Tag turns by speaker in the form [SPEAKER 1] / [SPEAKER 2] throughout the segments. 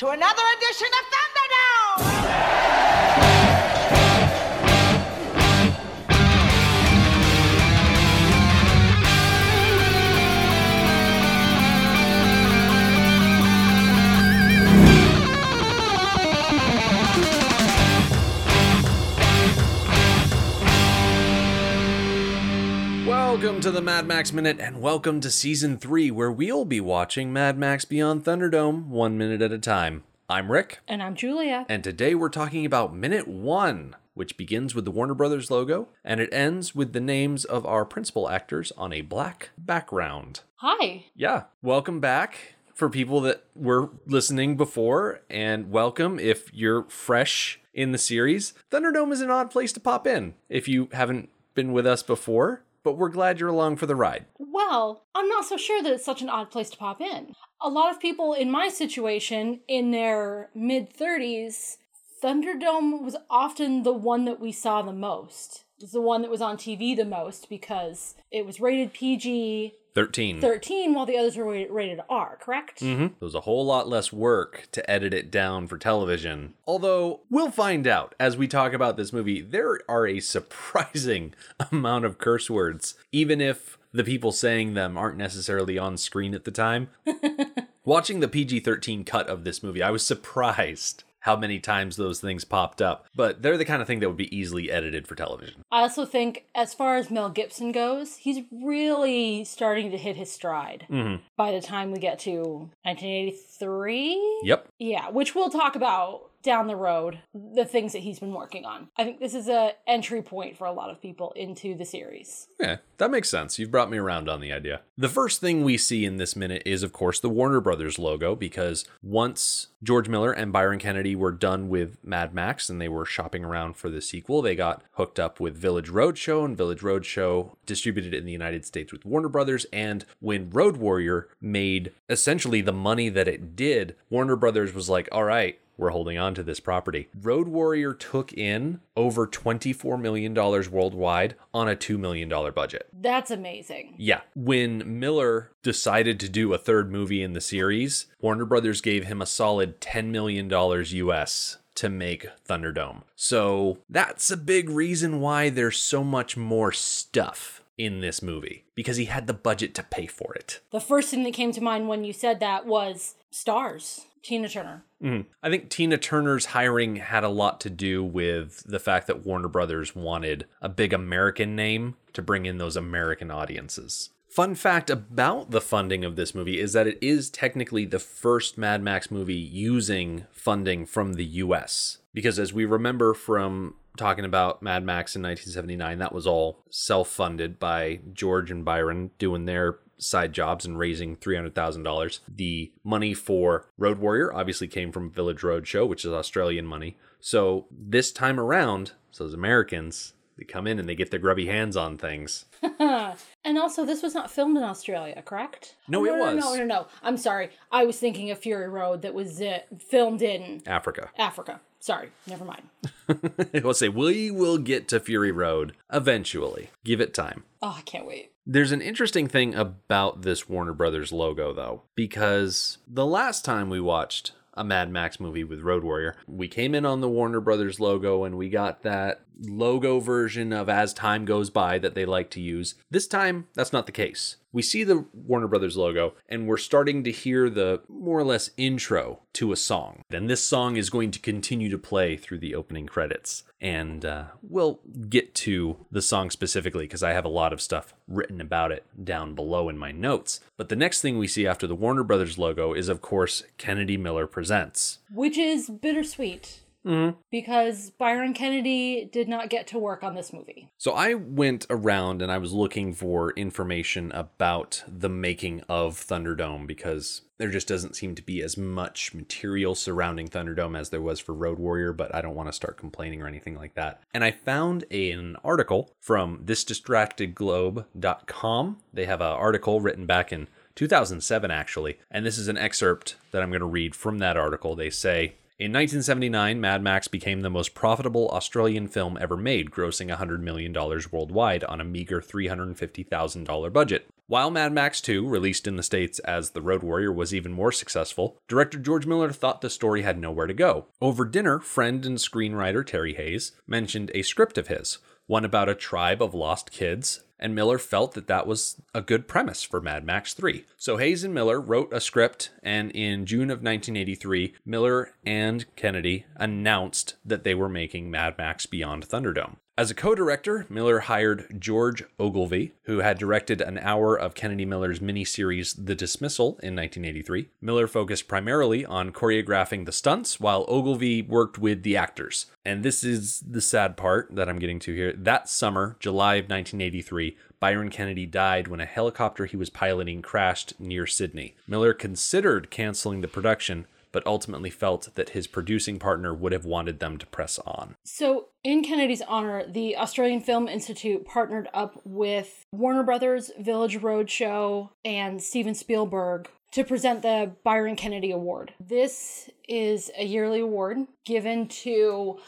[SPEAKER 1] to another edition of
[SPEAKER 2] Welcome to the Mad Max Minute, and welcome to Season 3, where we'll be watching Mad Max Beyond Thunderdome one minute at a time. I'm Rick,
[SPEAKER 3] And I'm Julia.
[SPEAKER 2] and today we're talking about Minute 1, which begins with the Warner Brothers logo, and it ends with the names of our principal actors on a black background.
[SPEAKER 3] Hi.
[SPEAKER 2] Yeah, welcome back for people that were listening before, and welcome if you're fresh in the series. Thunderdome is an odd place to pop in if you haven't been with us before, but we're glad you're along for the ride.
[SPEAKER 3] Well, I'm not so sure that it's such an odd place to pop in. A lot of people in my situation, in their mid 30s, Thunderdome was often the one that we saw the most. Was the one that was on TV the most because it was rated PG
[SPEAKER 2] 13.
[SPEAKER 3] 13 while the others were rated, R, correct?
[SPEAKER 2] Mm-hmm. It was a whole lot less work to edit it down for television. Although, we'll find out as we talk about this movie, there are a surprising amount of curse words, even if the people saying them aren't necessarily on screen at the time. Watching the PG 13 cut of this movie, I was surprised how many times those things popped up, but they're the kind of thing that would be easily edited for television.
[SPEAKER 3] I also think, as far as Mel Gibson goes, he's really starting to hit his stride mm-hmm. by the time we get to 1983.
[SPEAKER 2] Yep.
[SPEAKER 3] Yeah, which we'll talk about down the road, the things that he's been working on. I think this is a entry point for a lot of people into the series.
[SPEAKER 2] Yeah, that makes sense. You've brought me around on the idea. The first thing we see in this minute is, of course, the Warner Brothers logo, because once George Miller and Byron Kennedy were done with Mad Max and they were shopping around for the sequel, they got hooked up with Village Roadshow, and Village Roadshow distributed in the United States with Warner Brothers. And when Road Warrior made essentially the money that it did, Warner Brothers was like, all right, we're holding on to this property. Road Warrior took in over $24 million worldwide on a $2 million budget.
[SPEAKER 3] That's amazing.
[SPEAKER 2] Yeah. When Miller decided to do a third movie in the series, Warner Brothers gave him a solid $10 million US to make Thunderdome. So that's a big reason why there's so much more stuff in this movie because he had the budget to pay for it.
[SPEAKER 3] The first thing that came to mind when you said that was stars. Tina Turner.
[SPEAKER 2] Mhm. I think Tina Turner's hiring had a lot to do with the fact that Warner Brothers wanted a big American name to bring in those American audiences. Fun fact about the funding of this movie is that it is technically the first Mad Max movie using funding from the US. Because as we remember from talking about Mad Max in 1979, that was all self funded by George and Byron doing their side jobs and raising $300,000. The money for Road Warrior obviously came from Village Roadshow, which is Australian money. So this time around, so as Americans, they come in and they get their grubby hands on things.
[SPEAKER 3] And also, this was not filmed in Australia, correct?
[SPEAKER 2] No, it
[SPEAKER 3] no,
[SPEAKER 2] was.
[SPEAKER 3] No, no, no. I'm sorry. I was thinking of Fury Road that was uh, filmed in
[SPEAKER 2] Africa.
[SPEAKER 3] Africa. Sorry, never mind.
[SPEAKER 2] we'll say we will get to Fury Road eventually. Give it time.
[SPEAKER 3] Oh, I can't wait.
[SPEAKER 2] There's an interesting thing about this Warner Brothers logo, though, because the last time we watched a Mad Max movie with Road Warrior, we came in on the Warner Brothers logo and we got that logo version of As Time Goes By that they like to use. This time, that's not the case. We see the Warner Brothers logo and we're starting to hear the more or less intro to a song. And this song is going to continue to play through the opening credits. And uh, we'll get to the song specifically because I have a lot of stuff written about it down below in my notes. But the next thing we see after the Warner Brothers logo is, of course, Kennedy Miller Presents.
[SPEAKER 3] Which is bittersweet. Mm-hmm. Because Byron Kennedy did not get to work on this movie.
[SPEAKER 2] So I went around and I was looking for information about the making of Thunderdome because there just doesn't seem to be as much material surrounding Thunderdome as there was for Road Warrior, but I don't want to start complaining or anything like that. And I found an article from thisdistractedglobe.com. They have an article written back in 2007, actually, and this is an excerpt that I'm going to read from that article. They say, in 1979, Mad Max became the most profitable Australian film ever made, grossing $100 million worldwide on a meager $350,000 budget. While Mad Max 2, released in the States as The Road Warrior, was even more successful, director George Miller thought the story had nowhere to go. Over dinner, friend and screenwriter Terry Hayes mentioned a script of his, one about a tribe of lost kids, and Miller felt that that was a good premise for Mad Max 3. So Hayes and Miller wrote a script, and in June of 1983, Miller and Kennedy announced that they were making Mad Max Beyond Thunderdome. As a co director, Miller hired George Ogilvie, who had directed an hour of Kennedy Miller's miniseries The Dismissal in 1983. Miller focused primarily on choreographing the stunts, while Ogilvie worked with the actors. And this is the sad part that I'm getting to here. That summer, July of 1983, Byron Kennedy died when a helicopter he was piloting crashed near Sydney. Miller considered canceling the production, but ultimately felt that his producing partner would have wanted them to press on.
[SPEAKER 3] So, in Kennedy's honor, the Australian Film Institute partnered up with Warner Brothers, Village Roadshow, and Steven Spielberg to present the Byron Kennedy Award. This is a yearly award given to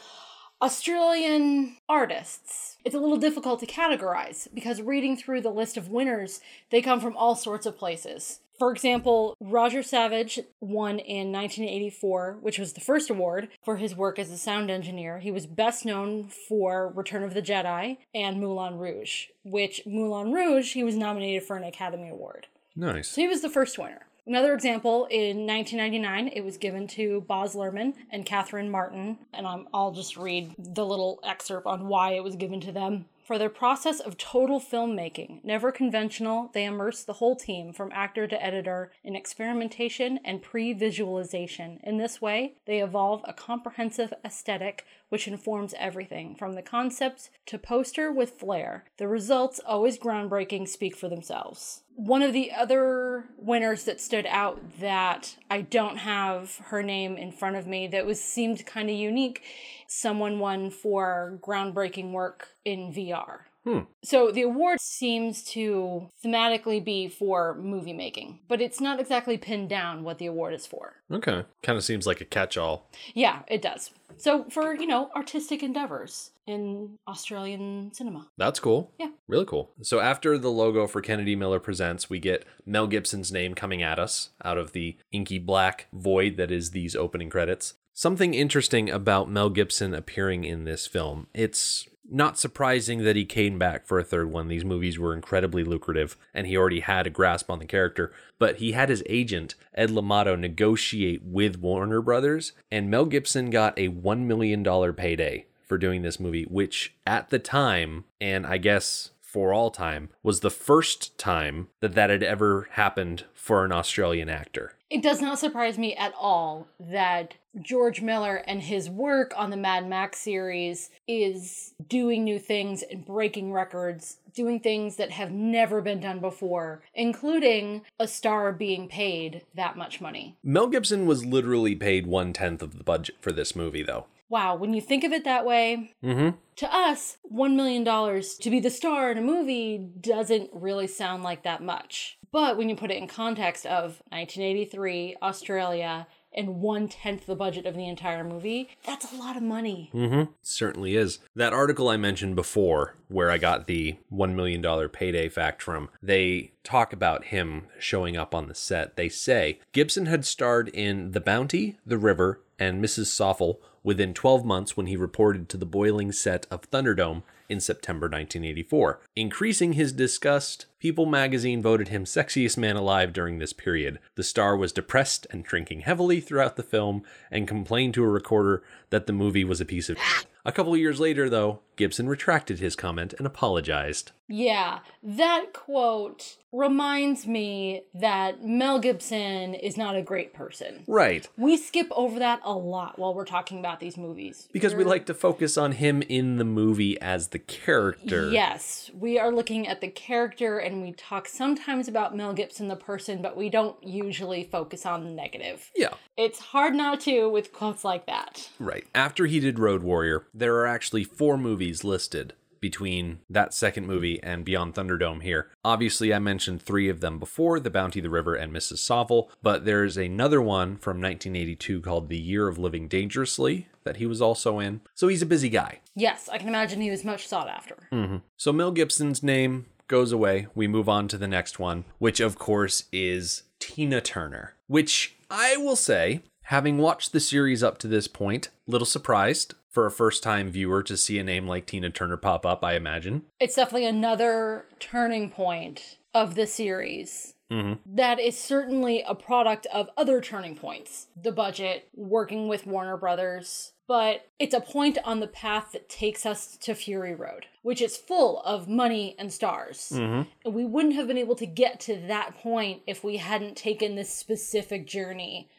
[SPEAKER 3] Australian artists. It's a little difficult to categorize because reading through the list of winners, they come from all sorts of places. For example, Roger Savage won in 1984, which was the first award for his work as a sound engineer. He was best known for Return of the Jedi and Moulin Rouge, which Moulin Rouge, he was nominated for an Academy Award.
[SPEAKER 2] Nice.
[SPEAKER 3] So he was the first winner. Another example, in 1999, it was given to Baz Luhrmann and Catherine Martin, and I'm, I'll just read the little excerpt on why it was given to them. For their process of total filmmaking, never conventional, they immerse the whole team, from actor to editor, in experimentation and pre visualization. In this way, they evolve a comprehensive aesthetic which informs everything, from the concept to poster with flair. The results, always groundbreaking, speak for themselves. One of the other winners that stood out that I don't have her name in front of me that was seemed kind of unique, someone won for groundbreaking work in VR. Hmm. So the award seems to thematically be for movie making, but it's not exactly pinned down what the award is for.
[SPEAKER 2] Okay. Kind of seems like a catch all.
[SPEAKER 3] Yeah, it does. So for, you know, artistic endeavors in Australian cinema.
[SPEAKER 2] That's cool.
[SPEAKER 3] Yeah.
[SPEAKER 2] Really cool. So after the logo for Kennedy Miller Presents, we get Mel Gibson's name coming at us out of the inky black void that is these opening credits. Something interesting about Mel Gibson appearing in this film. It's not surprising that he came back for a third one. These movies were incredibly lucrative and he already had a grasp on the character, but he had his agent, Ed Limato, negotiate with Warner Brothers, and Mel Gibson got a $1 million payday for doing this movie, which at the time, and I guess for all time, was the first time that that had ever happened for an Australian actor.
[SPEAKER 3] It does not surprise me at all that George Miller and his work on the Mad Max series is doing new things and breaking records, doing things that have never been done before, including a star being paid that much money.
[SPEAKER 2] Mel Gibson was literally paid one tenth of the budget for this movie, though.
[SPEAKER 3] Wow, when you think of it that way,
[SPEAKER 2] Mm-hmm.
[SPEAKER 3] to us, $1 million to be the star in a movie doesn't really sound like that much. But when you put it in context of 1983, Australia, and one tenth the budget of the entire movie, that's a lot of money.
[SPEAKER 2] Mm-hmm. Certainly is. That article I mentioned before, where I got the $1 million payday fact from, they talk about him showing up on the set. They say Gibson had starred in The Bounty, The River, and Mrs. Soffel within 12 months when he reported to the boiling set of Thunderdome in September 1984. Increasing his disgust, People magazine voted him sexiest man alive during this period. The star was depressed and drinking heavily throughout the film and complained to a recorder that the movie was a piece of A couple years later, though, Gibson retracted his comment and apologized.
[SPEAKER 3] Yeah, that quote reminds me that Mel Gibson is not a great person.
[SPEAKER 2] Right.
[SPEAKER 3] We skip over that a lot while we're talking about these movies.
[SPEAKER 2] Because we
[SPEAKER 3] We're-
[SPEAKER 2] like to focus on him in the movie as the character.
[SPEAKER 3] Yes, we are looking at the character and we talk sometimes about Mel Gibson, the person, but we don't usually focus on the negative.
[SPEAKER 2] Yeah.
[SPEAKER 3] It's hard not to with quotes like that.
[SPEAKER 2] Right. After he did Road Warrior, there are actually four movies listed between that second movie and Beyond Thunderdome here. Obviously, I mentioned three of them before The Bounty, the River, and Mrs. Soffel, but there's another one from 1982 called The Year of Living Dangerously that he was also in. So he's a busy guy.
[SPEAKER 3] Yes, I can imagine he was much sought after. Mm-hmm.
[SPEAKER 2] So Mel Gibson's name goes away. We move on to the next one, which of course is Tina Turner, which I will say, having watched the series up to this point, little surprised for a first time viewer to see a name like Tina Turner pop up, I imagine.
[SPEAKER 3] It's definitely another turning point of the series. Mm-hmm. That is certainly a product of other turning points. The budget, working with Warner Brothers, but it's a point on the path that takes us to Fury Road, which is full of money and stars. And we wouldn't have been able to get to that point if we hadn't taken this specific journey.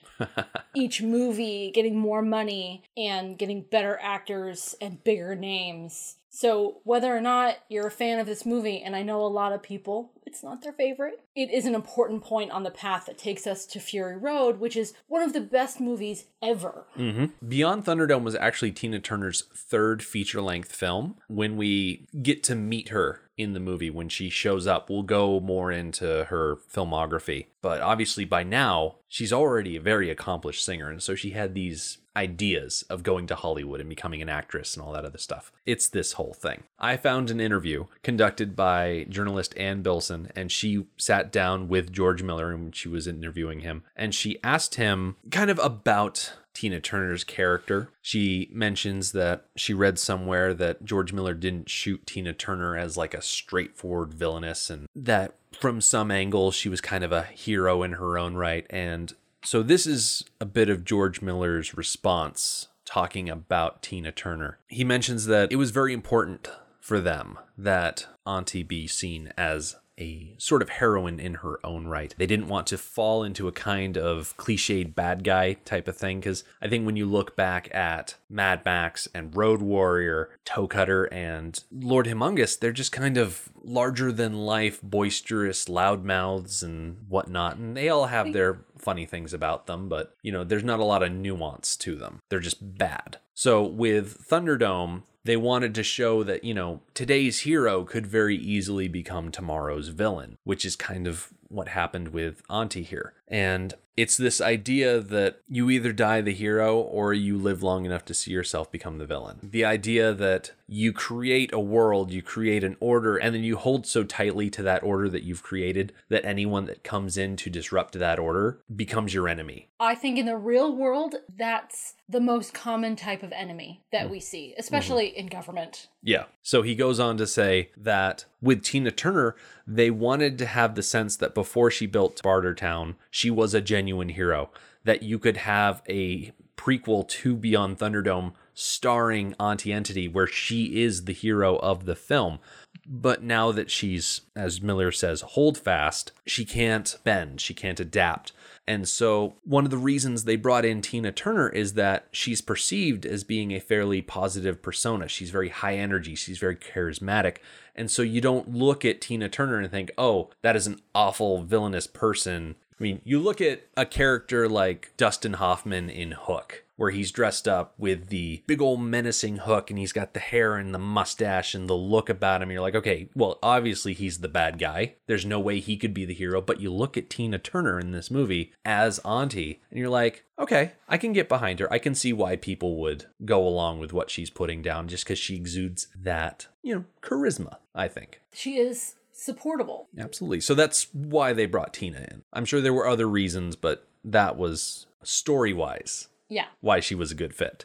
[SPEAKER 3] Each movie getting more money and getting better actors and bigger names. So, whether or not you're a fan of this movie, and I know a lot of people, it's not their favorite, it is an important point on the path that takes us to Fury Road, which is one of the best movies ever. Mm-hmm.
[SPEAKER 2] Beyond Thunderdome was actually Tina Turner's third feature length film. When we get to meet her in the movie, when she shows up, we'll go more into her filmography. But obviously, by now, she's already a very accomplished singer. And so she had these ideas of going to Hollywood and becoming an actress and all that other stuff. It's this whole thing. I found an interview conducted by journalist Anne Billson, and she sat down with George Miller and she was interviewing him, and she asked him kind of about Tina Turner's character. She mentions that she read somewhere that George Miller didn't shoot Tina Turner as like a straightforward villainess and that from some angle she was kind of a hero in her own right and so this is a bit of George Miller's response talking about Tina Turner. He mentions that it was very important for them that Auntie be seen as a sort of heroine in her own right. They didn't want to fall into a kind of cliched bad guy type of thing because I think when you look back at Mad Max and Road Warrior, Toe Cutter, and Lord Humongous, they're just kind of larger than life, boisterous loudmouths and whatnot. And they all have their funny things about them, but you know, there's not a lot of nuance to them. They're just bad. So with Thunderdome, they wanted to show that, you know, today's hero could very easily become tomorrow's villain, which is kind of what happened with Auntie here. And it's this idea that you either die the hero or you live long enough to see yourself become the villain. The idea that you create a world, you create an order, and then you hold so tightly to that order that you've created that anyone that comes in to disrupt that order becomes your enemy.
[SPEAKER 3] I think in the real world, that's the most common type of enemy that we see, especially in government.
[SPEAKER 2] Yeah. So he goes on to say that with Tina Turner, they wanted to have the sense that before she built Bartertown, she was a genuine hero. That you could have a prequel to Beyond Thunderdome starring Auntie Entity, where she is the hero of the film. But now that she's, as Miller says, hold fast, she can't bend, she can't adapt. And so, one of the reasons they brought in Tina Turner is that she's perceived as being a fairly positive persona. She's very high energy, she's very charismatic. And so, you don't look at Tina Turner and think, oh, that is an awful, villainous person. I mean, you look at a character like Dustin Hoffman in Hook, where he's dressed up with the big old menacing hook and he's got the hair and the mustache and the look about him. You're like, okay, well, obviously he's the bad guy. There's no way he could be the hero. But you look at Tina Turner in this movie as Auntie and you're like, okay, I can get behind her. I can see why people would go along with what she's putting down just because she exudes that, you know, charisma, I think.
[SPEAKER 3] She is supportable.
[SPEAKER 2] Absolutely. So that's why they brought Tina in. I'm sure there were other reasons, but that was story wise
[SPEAKER 3] Yeah.
[SPEAKER 2] why she was a good fit.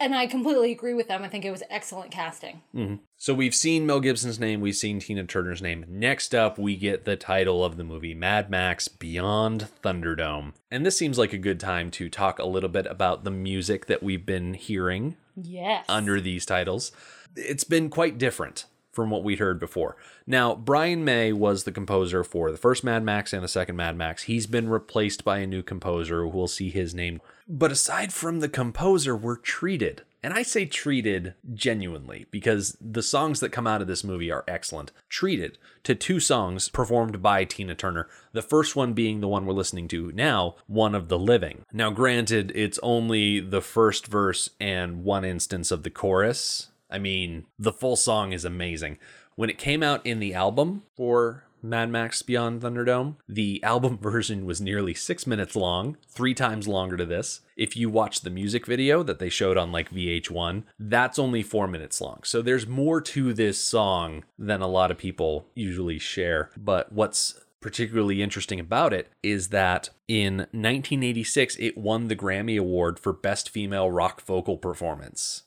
[SPEAKER 3] And I completely agree with them. I think it was excellent casting. Mm-hmm.
[SPEAKER 2] So we've seen Mel Gibson's name, we've seen Tina Turner's name. Next up, we get the title of the movie Mad Max Beyond Thunderdome. And this seems like a good time to talk a little bit about the music that we've been hearing
[SPEAKER 3] Yes.
[SPEAKER 2] under these titles. It's been quite different from what we'd heard before. Now, Brian May was the composer for the first Mad Max and the second Mad Max. He's been replaced by a new composer. We'll see his name. But aside from the composer, we're treated. And I say treated genuinely because the songs that come out of this movie are excellent. Treated to two songs performed by Tina Turner. The first one being the one we're listening to now, One of the Living. Now, granted, it's only the first verse and one instance of the chorus. I mean, the full song is amazing. When it came out in the album for Mad Max Beyond Thunderdome. The album version was nearly six minutes long, three times longer to this. If you watch the music video that they showed on like VH1, that's only four minutes long. So there's more to this song than a lot of people usually share. But what's particularly interesting about it is that in 1986 it won the Grammy Award for Best Female Rock Vocal Performance.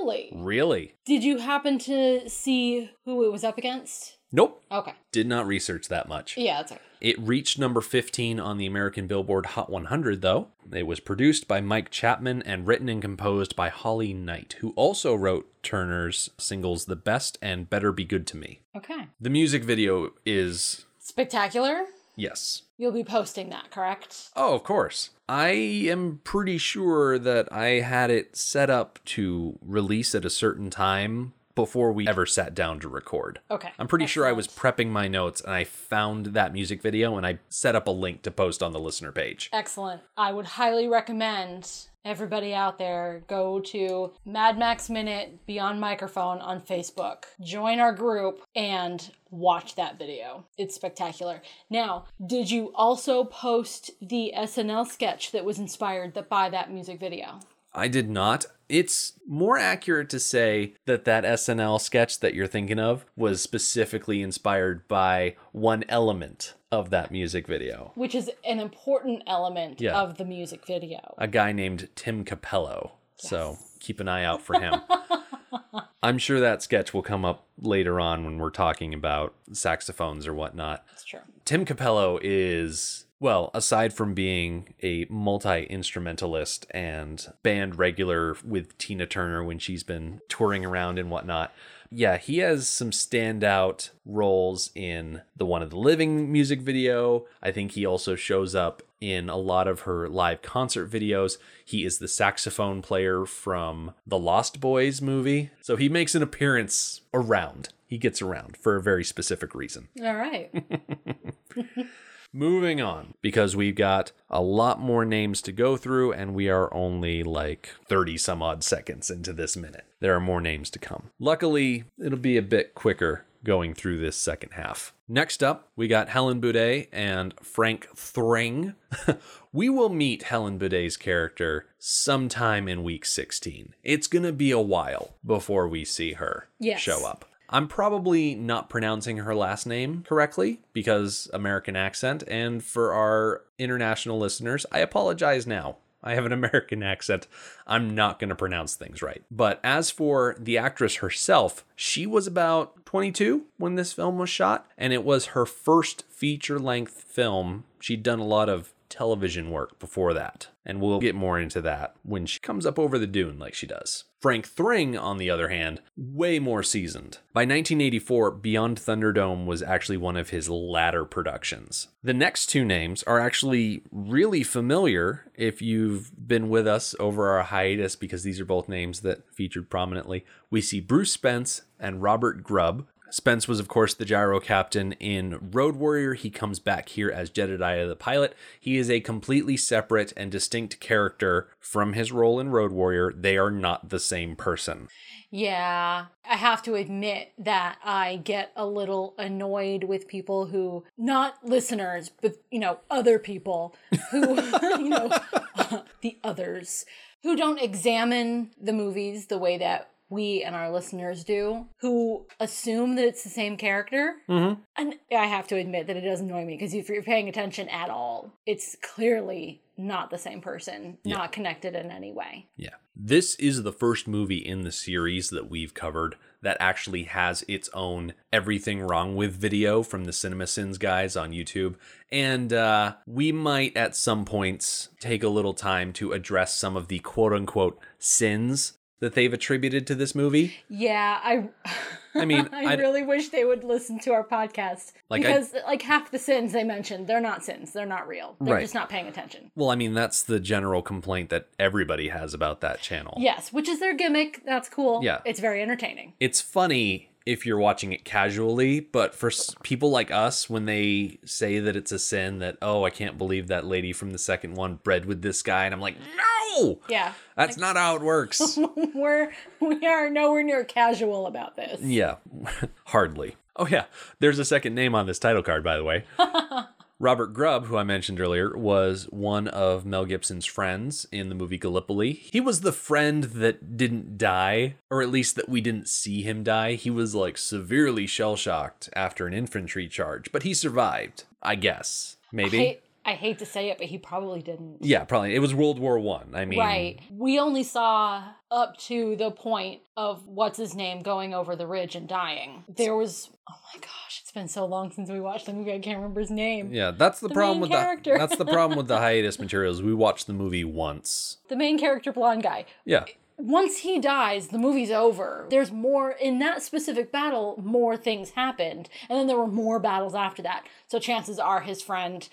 [SPEAKER 3] Really?
[SPEAKER 2] Really?
[SPEAKER 3] Did you happen to see who it was up against?
[SPEAKER 2] Nope.
[SPEAKER 3] Okay.
[SPEAKER 2] Did not research that much.
[SPEAKER 3] Yeah, that's okay.
[SPEAKER 2] It reached number 15 on the American Billboard Hot 100, though. It was produced by Mike Chapman and written and composed by Holly Knight, who also wrote Turner's singles The Best and Better Be Good to Me.
[SPEAKER 3] Okay.
[SPEAKER 2] The music video is,
[SPEAKER 3] Spectacular.
[SPEAKER 2] yes.
[SPEAKER 3] You'll be posting that, correct?
[SPEAKER 2] Oh, of course. I am pretty sure that I had it set up to release at a certain time before we ever sat down to record.
[SPEAKER 3] Okay.
[SPEAKER 2] I'm pretty sure I was prepping my notes and I found that music video and I set up a link to post on the listener page.
[SPEAKER 3] Excellent. I would highly recommend everybody out there go to Mad Max Minute Beyond Microphone on Facebook. Join our group and watch that video. It's spectacular. Now, did you also post the SNL sketch that was inspired by that music video?
[SPEAKER 2] I did not. It's more accurate to say that that SNL sketch that you're thinking of was specifically inspired by one element of that music video.
[SPEAKER 3] Which is an important element
[SPEAKER 2] Yeah.
[SPEAKER 3] of the music video.
[SPEAKER 2] A guy named Tim Cappello. So keep an eye out for him. I'm sure that sketch will come up later on when we're talking about saxophones or whatnot.
[SPEAKER 3] That's true.
[SPEAKER 2] Tim Cappello is, well, aside from being a multi instrumentalist and band regular with Tina Turner when she's been touring around and whatnot, yeah, he has some standout roles in the One of the Living music video. I think he also shows up in a lot of her live concert videos. He is the saxophone player from the Lost Boys movie. So he makes an appearance around. He gets around for a very specific reason.
[SPEAKER 3] All right.
[SPEAKER 2] Moving on, because we've got a lot more names to go through, and we are only like 30 some odd seconds into this minute. There are more names to come. Luckily, it'll be a bit quicker going through this second half. Next up, we got Helen Buday and Frank Thring. we will meet Helen Buday's character sometime in week 16. It's going to be a while before we see her
[SPEAKER 3] Yes.
[SPEAKER 2] show up. I'm probably not pronouncing her last name correctly because American accent. And for our international listeners, I apologize now. I have an American accent. I'm not going to pronounce things right. But as for the actress herself, she was about 22 when this film was shot, and it was her first feature length film. She'd done a lot of television work before that, and we'll get more into that when she comes up over the dune like she does. Frank Thring, on the other hand, way more seasoned. By 1984, Beyond Thunderdome was actually one of his latter productions. The next two names are actually really familiar if you've been with us over our hiatus, because these are both names that featured prominently. We see Bruce Spence and Robert Grubb, Spence was, of course, the gyro captain in Road Warrior. He comes back here as Jedediah the pilot. He is a completely separate and distinct character from his role in Road Warrior. They are not the same person.
[SPEAKER 3] Yeah, I have to admit that I get a little annoyed with people who, not listeners, but, you know, other people who, you know, the others, who don't examine the movies the way that we and our listeners do, who assume that it's the same character.
[SPEAKER 2] Mm-hmm.
[SPEAKER 3] And I have to admit that it does annoy me because if you're paying attention at all, it's clearly not the same person, not connected in any way.
[SPEAKER 2] Yeah. This is the first movie in the series that we've covered that actually has its own everything wrong with video from the Cinema Sins guys on YouTube. And uh, we might at some points take a little time to address some of the quote unquote sins that they've attributed to this movie.
[SPEAKER 3] Yeah, I
[SPEAKER 2] I mean,
[SPEAKER 3] I
[SPEAKER 2] I-
[SPEAKER 3] really wish they would listen to our podcast
[SPEAKER 2] Like, I-
[SPEAKER 3] because like half the sins they mentioned, they're not sins. They're not real. They're
[SPEAKER 2] Right.
[SPEAKER 3] just not paying attention.
[SPEAKER 2] Well, I mean, that's the general complaint that everybody has about that channel.
[SPEAKER 3] Yes, which is their gimmick. That's cool.
[SPEAKER 2] Yeah.
[SPEAKER 3] It's very entertaining.
[SPEAKER 2] It's funny if you're watching it casually, but for s- people like us, when they say that it's a sin, that, oh, I can't believe that lady from the second one bred with this guy, and I'm like, no, No,
[SPEAKER 3] Yeah.
[SPEAKER 2] that's not how it works.
[SPEAKER 3] We're we are nowhere near casual about this.
[SPEAKER 2] yeah, hardly. Oh yeah, there's a second name on this title card, by the way. Robert Grubb, who I mentioned earlier, was one of Mel Gibson's friends in the movie Gallipoli. He was the friend that didn't die, or at least that we didn't see him die. He was like severely shell shocked after an infantry charge, but he survived, I guess. Maybe.
[SPEAKER 3] I I hate to say it, but he probably didn't.
[SPEAKER 2] yeah, probably. It was World War One. I. mean,
[SPEAKER 3] Right. We only saw up to the point of what's his name going over the ridge and dying. There was oh my gosh, it's been so long since we watched the movie. I can't remember his name.
[SPEAKER 2] Yeah, that's the,
[SPEAKER 3] The
[SPEAKER 2] problem with
[SPEAKER 3] character.
[SPEAKER 2] the that's the problem with the hiatus materials. We watched the movie once.
[SPEAKER 3] The main character blonde guy.
[SPEAKER 2] Yeah.
[SPEAKER 3] Once he dies, the movie's over. There's more in that specific battle, more things happened. And then there were more battles after that. So chances are his friend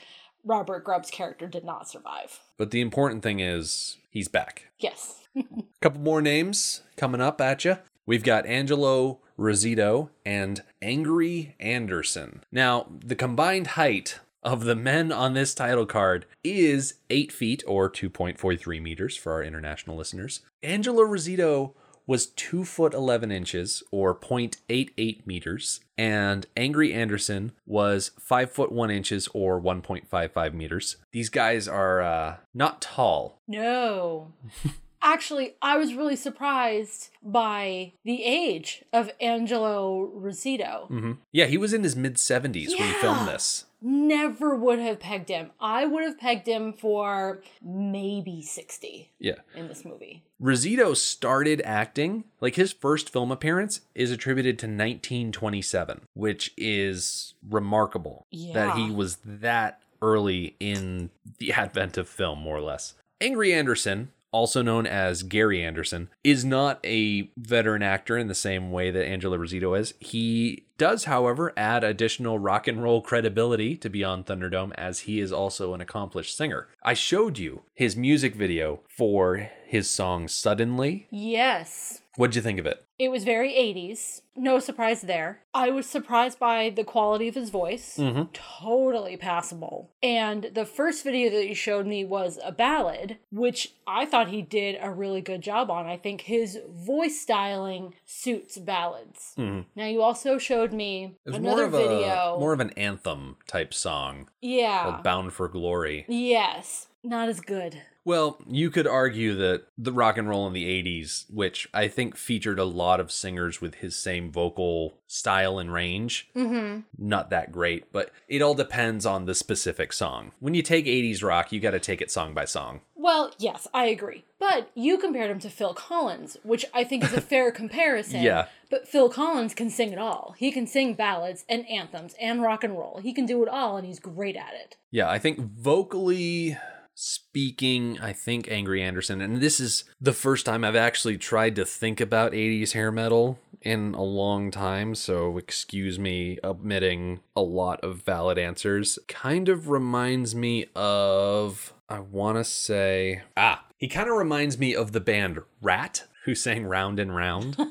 [SPEAKER 3] Robert Grubb's character did not survive.
[SPEAKER 2] But the important thing is he's back.
[SPEAKER 3] Yes.
[SPEAKER 2] A couple more names coming up at you. We've got Angelo Rossitto and Angry Anderson. Now, the combined height of the men on this title card is 8 feet or 2.43 meters for our international listeners. Angelo Rossitto was 2 foot 11 inches or 0.88 meters, and Angry Anderson was 5 foot 1 inches or 1.55 meters. These guys are uh, not tall.
[SPEAKER 3] No. Actually, I was really surprised by the age of Angelo Rossitto.
[SPEAKER 2] hmm Yeah, he was in his mid 70s when he filmed this.
[SPEAKER 3] Never would have pegged him. I would have pegged him for maybe 60
[SPEAKER 2] Yeah.
[SPEAKER 3] in this movie.
[SPEAKER 2] Rossitto started acting, like his first film appearance is attributed to 1927, which is remarkable that he was that early in the advent of film, more or less. Angry Anderson, also known as Gary Anderson, is not a veteran actor in the same way that Angela Rossitto is. He does, however, add additional rock and roll credibility to Beyond Thunderdome as he is also an accomplished singer. I showed you his music video for his song Suddenly.
[SPEAKER 3] Yes.
[SPEAKER 2] What'd you think of it?
[SPEAKER 3] It was very 80s. No surprise there. I was surprised by the quality of his voice.
[SPEAKER 2] Mhm.
[SPEAKER 3] Totally passable. And the first video that you showed me was a ballad, which I thought he did a really good job on. I think his voice styling suits ballads. Now you also showed me
[SPEAKER 2] It was
[SPEAKER 3] another
[SPEAKER 2] more of
[SPEAKER 3] video.
[SPEAKER 2] a more of an anthem type song
[SPEAKER 3] yeah.
[SPEAKER 2] Bound for Glory.
[SPEAKER 3] Yes. Not as good.
[SPEAKER 2] Well, you could argue that the rock and roll in the 80s, which I think featured a lot of singers with his same vocal style and range,
[SPEAKER 3] Mm-hmm.
[SPEAKER 2] not that great, but it all depends on the specific song. When you take 80s rock, you got to take it song by song.
[SPEAKER 3] Well, yes, I agree. But you compared him to Phil Collins, which I think is a fair comparison.
[SPEAKER 2] Yeah.
[SPEAKER 3] But Phil Collins can sing it all. He can sing ballads and anthems and rock and roll. He can do it all, and he's great at it.
[SPEAKER 2] Yeah, I think vocally speaking, I think Angry Anderson, and this is the first time I've actually tried to think about 80s hair metal in a long time, so excuse me omitting a lot of valid answers. Kind of reminds me of, I want to say, ah, he kind of reminds me of the band Ratt, who sang Round and Round.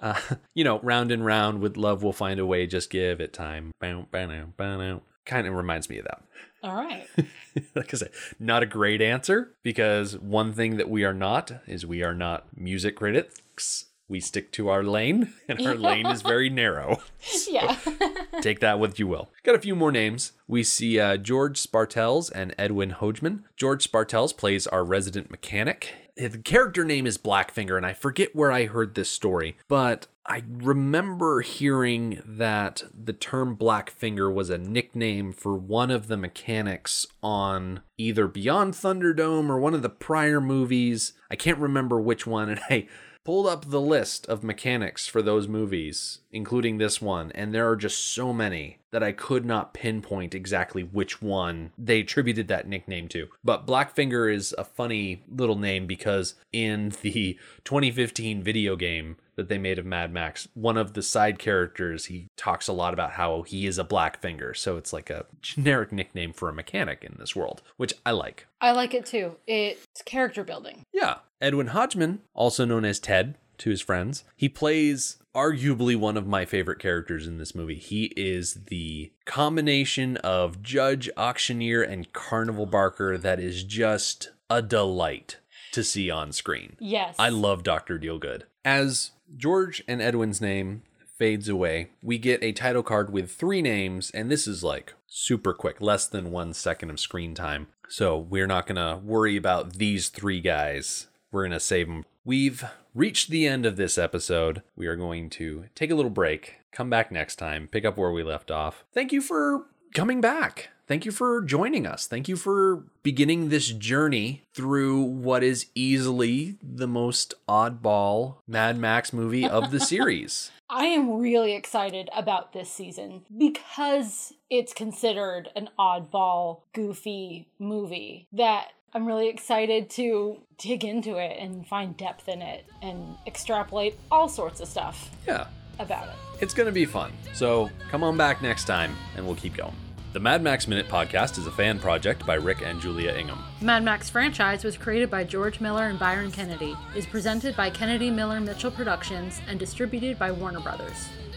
[SPEAKER 2] Uh, you know, round and round with love will find a way, just give it time. Kind of reminds me of that.
[SPEAKER 3] All right.
[SPEAKER 2] like I said, not a great answer because one thing that we are not is we are not music critics. We stick to our lane, and our lane is very narrow.
[SPEAKER 3] yeah.
[SPEAKER 2] Take that with you will. Got a few more names. We see uh, George Spartels and Edwin Hodgman. George Spartels plays our resident mechanic. The character name is Blackfinger, and I forget where I heard this story, but I remember hearing that the term Black Finger was a nickname for one of the mechanics on either Beyond Thunderdome or one of the prior movies. I can't remember which one, and I pulled up the list of mechanics for those movies, including this one, and there are just so many that I could not pinpoint exactly which one they attributed that nickname to. But Blackfinger is a funny little name because in the 2015 video game that they made of Mad Max, one of the side characters, he talks a lot about how he is a Blackfinger. So it's like a generic nickname for a mechanic in this world, which I like.
[SPEAKER 3] I like it too. It's character building.
[SPEAKER 2] Yeah. Edwin Hodgman, also known as Ted to his friends, he plays arguably one of my favorite characters in this movie. He is the combination of judge, auctioneer, and carnival barker that is just a delight. to see on screen.
[SPEAKER 3] Yes.
[SPEAKER 2] I love Dr. Dealgood. As George and Edwin's name fades away, we get a title card with three names, and this is like super quick, less than one second of screen time. So we're not going to worry about these three guys. We're going to save them. We've reached the end of this episode. We are going to take a little break, come back next time, pick up where we left off. Thank you for coming back. Thank you for joining us. Thank you for beginning this journey through what is easily the most oddball Mad Max movie of the series.
[SPEAKER 3] I am really excited about this season because it's considered an oddball, goofy movie that I'm really excited to dig into it and find depth in it and extrapolate all sorts of stuff
[SPEAKER 2] Yeah,
[SPEAKER 3] about it.
[SPEAKER 2] it's going to be fun. So come on back next time and we'll keep going. The Mad Max Minute podcast is a fan project by Rick and Julia Ingham.
[SPEAKER 3] The Mad Max franchise was created by George Miller and Byron Kennedy, is presented by Kennedy Miller Mitchell Productions, and distributed by Warner Brothers.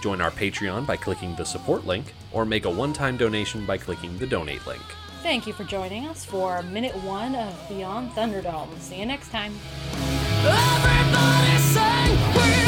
[SPEAKER 2] join our Patreon by clicking the support link, or make a one time donation by clicking the donate link.
[SPEAKER 3] Thank you for joining us for minute one of Beyond Thunderdome. See you next time.
[SPEAKER 4] Everybody sing, we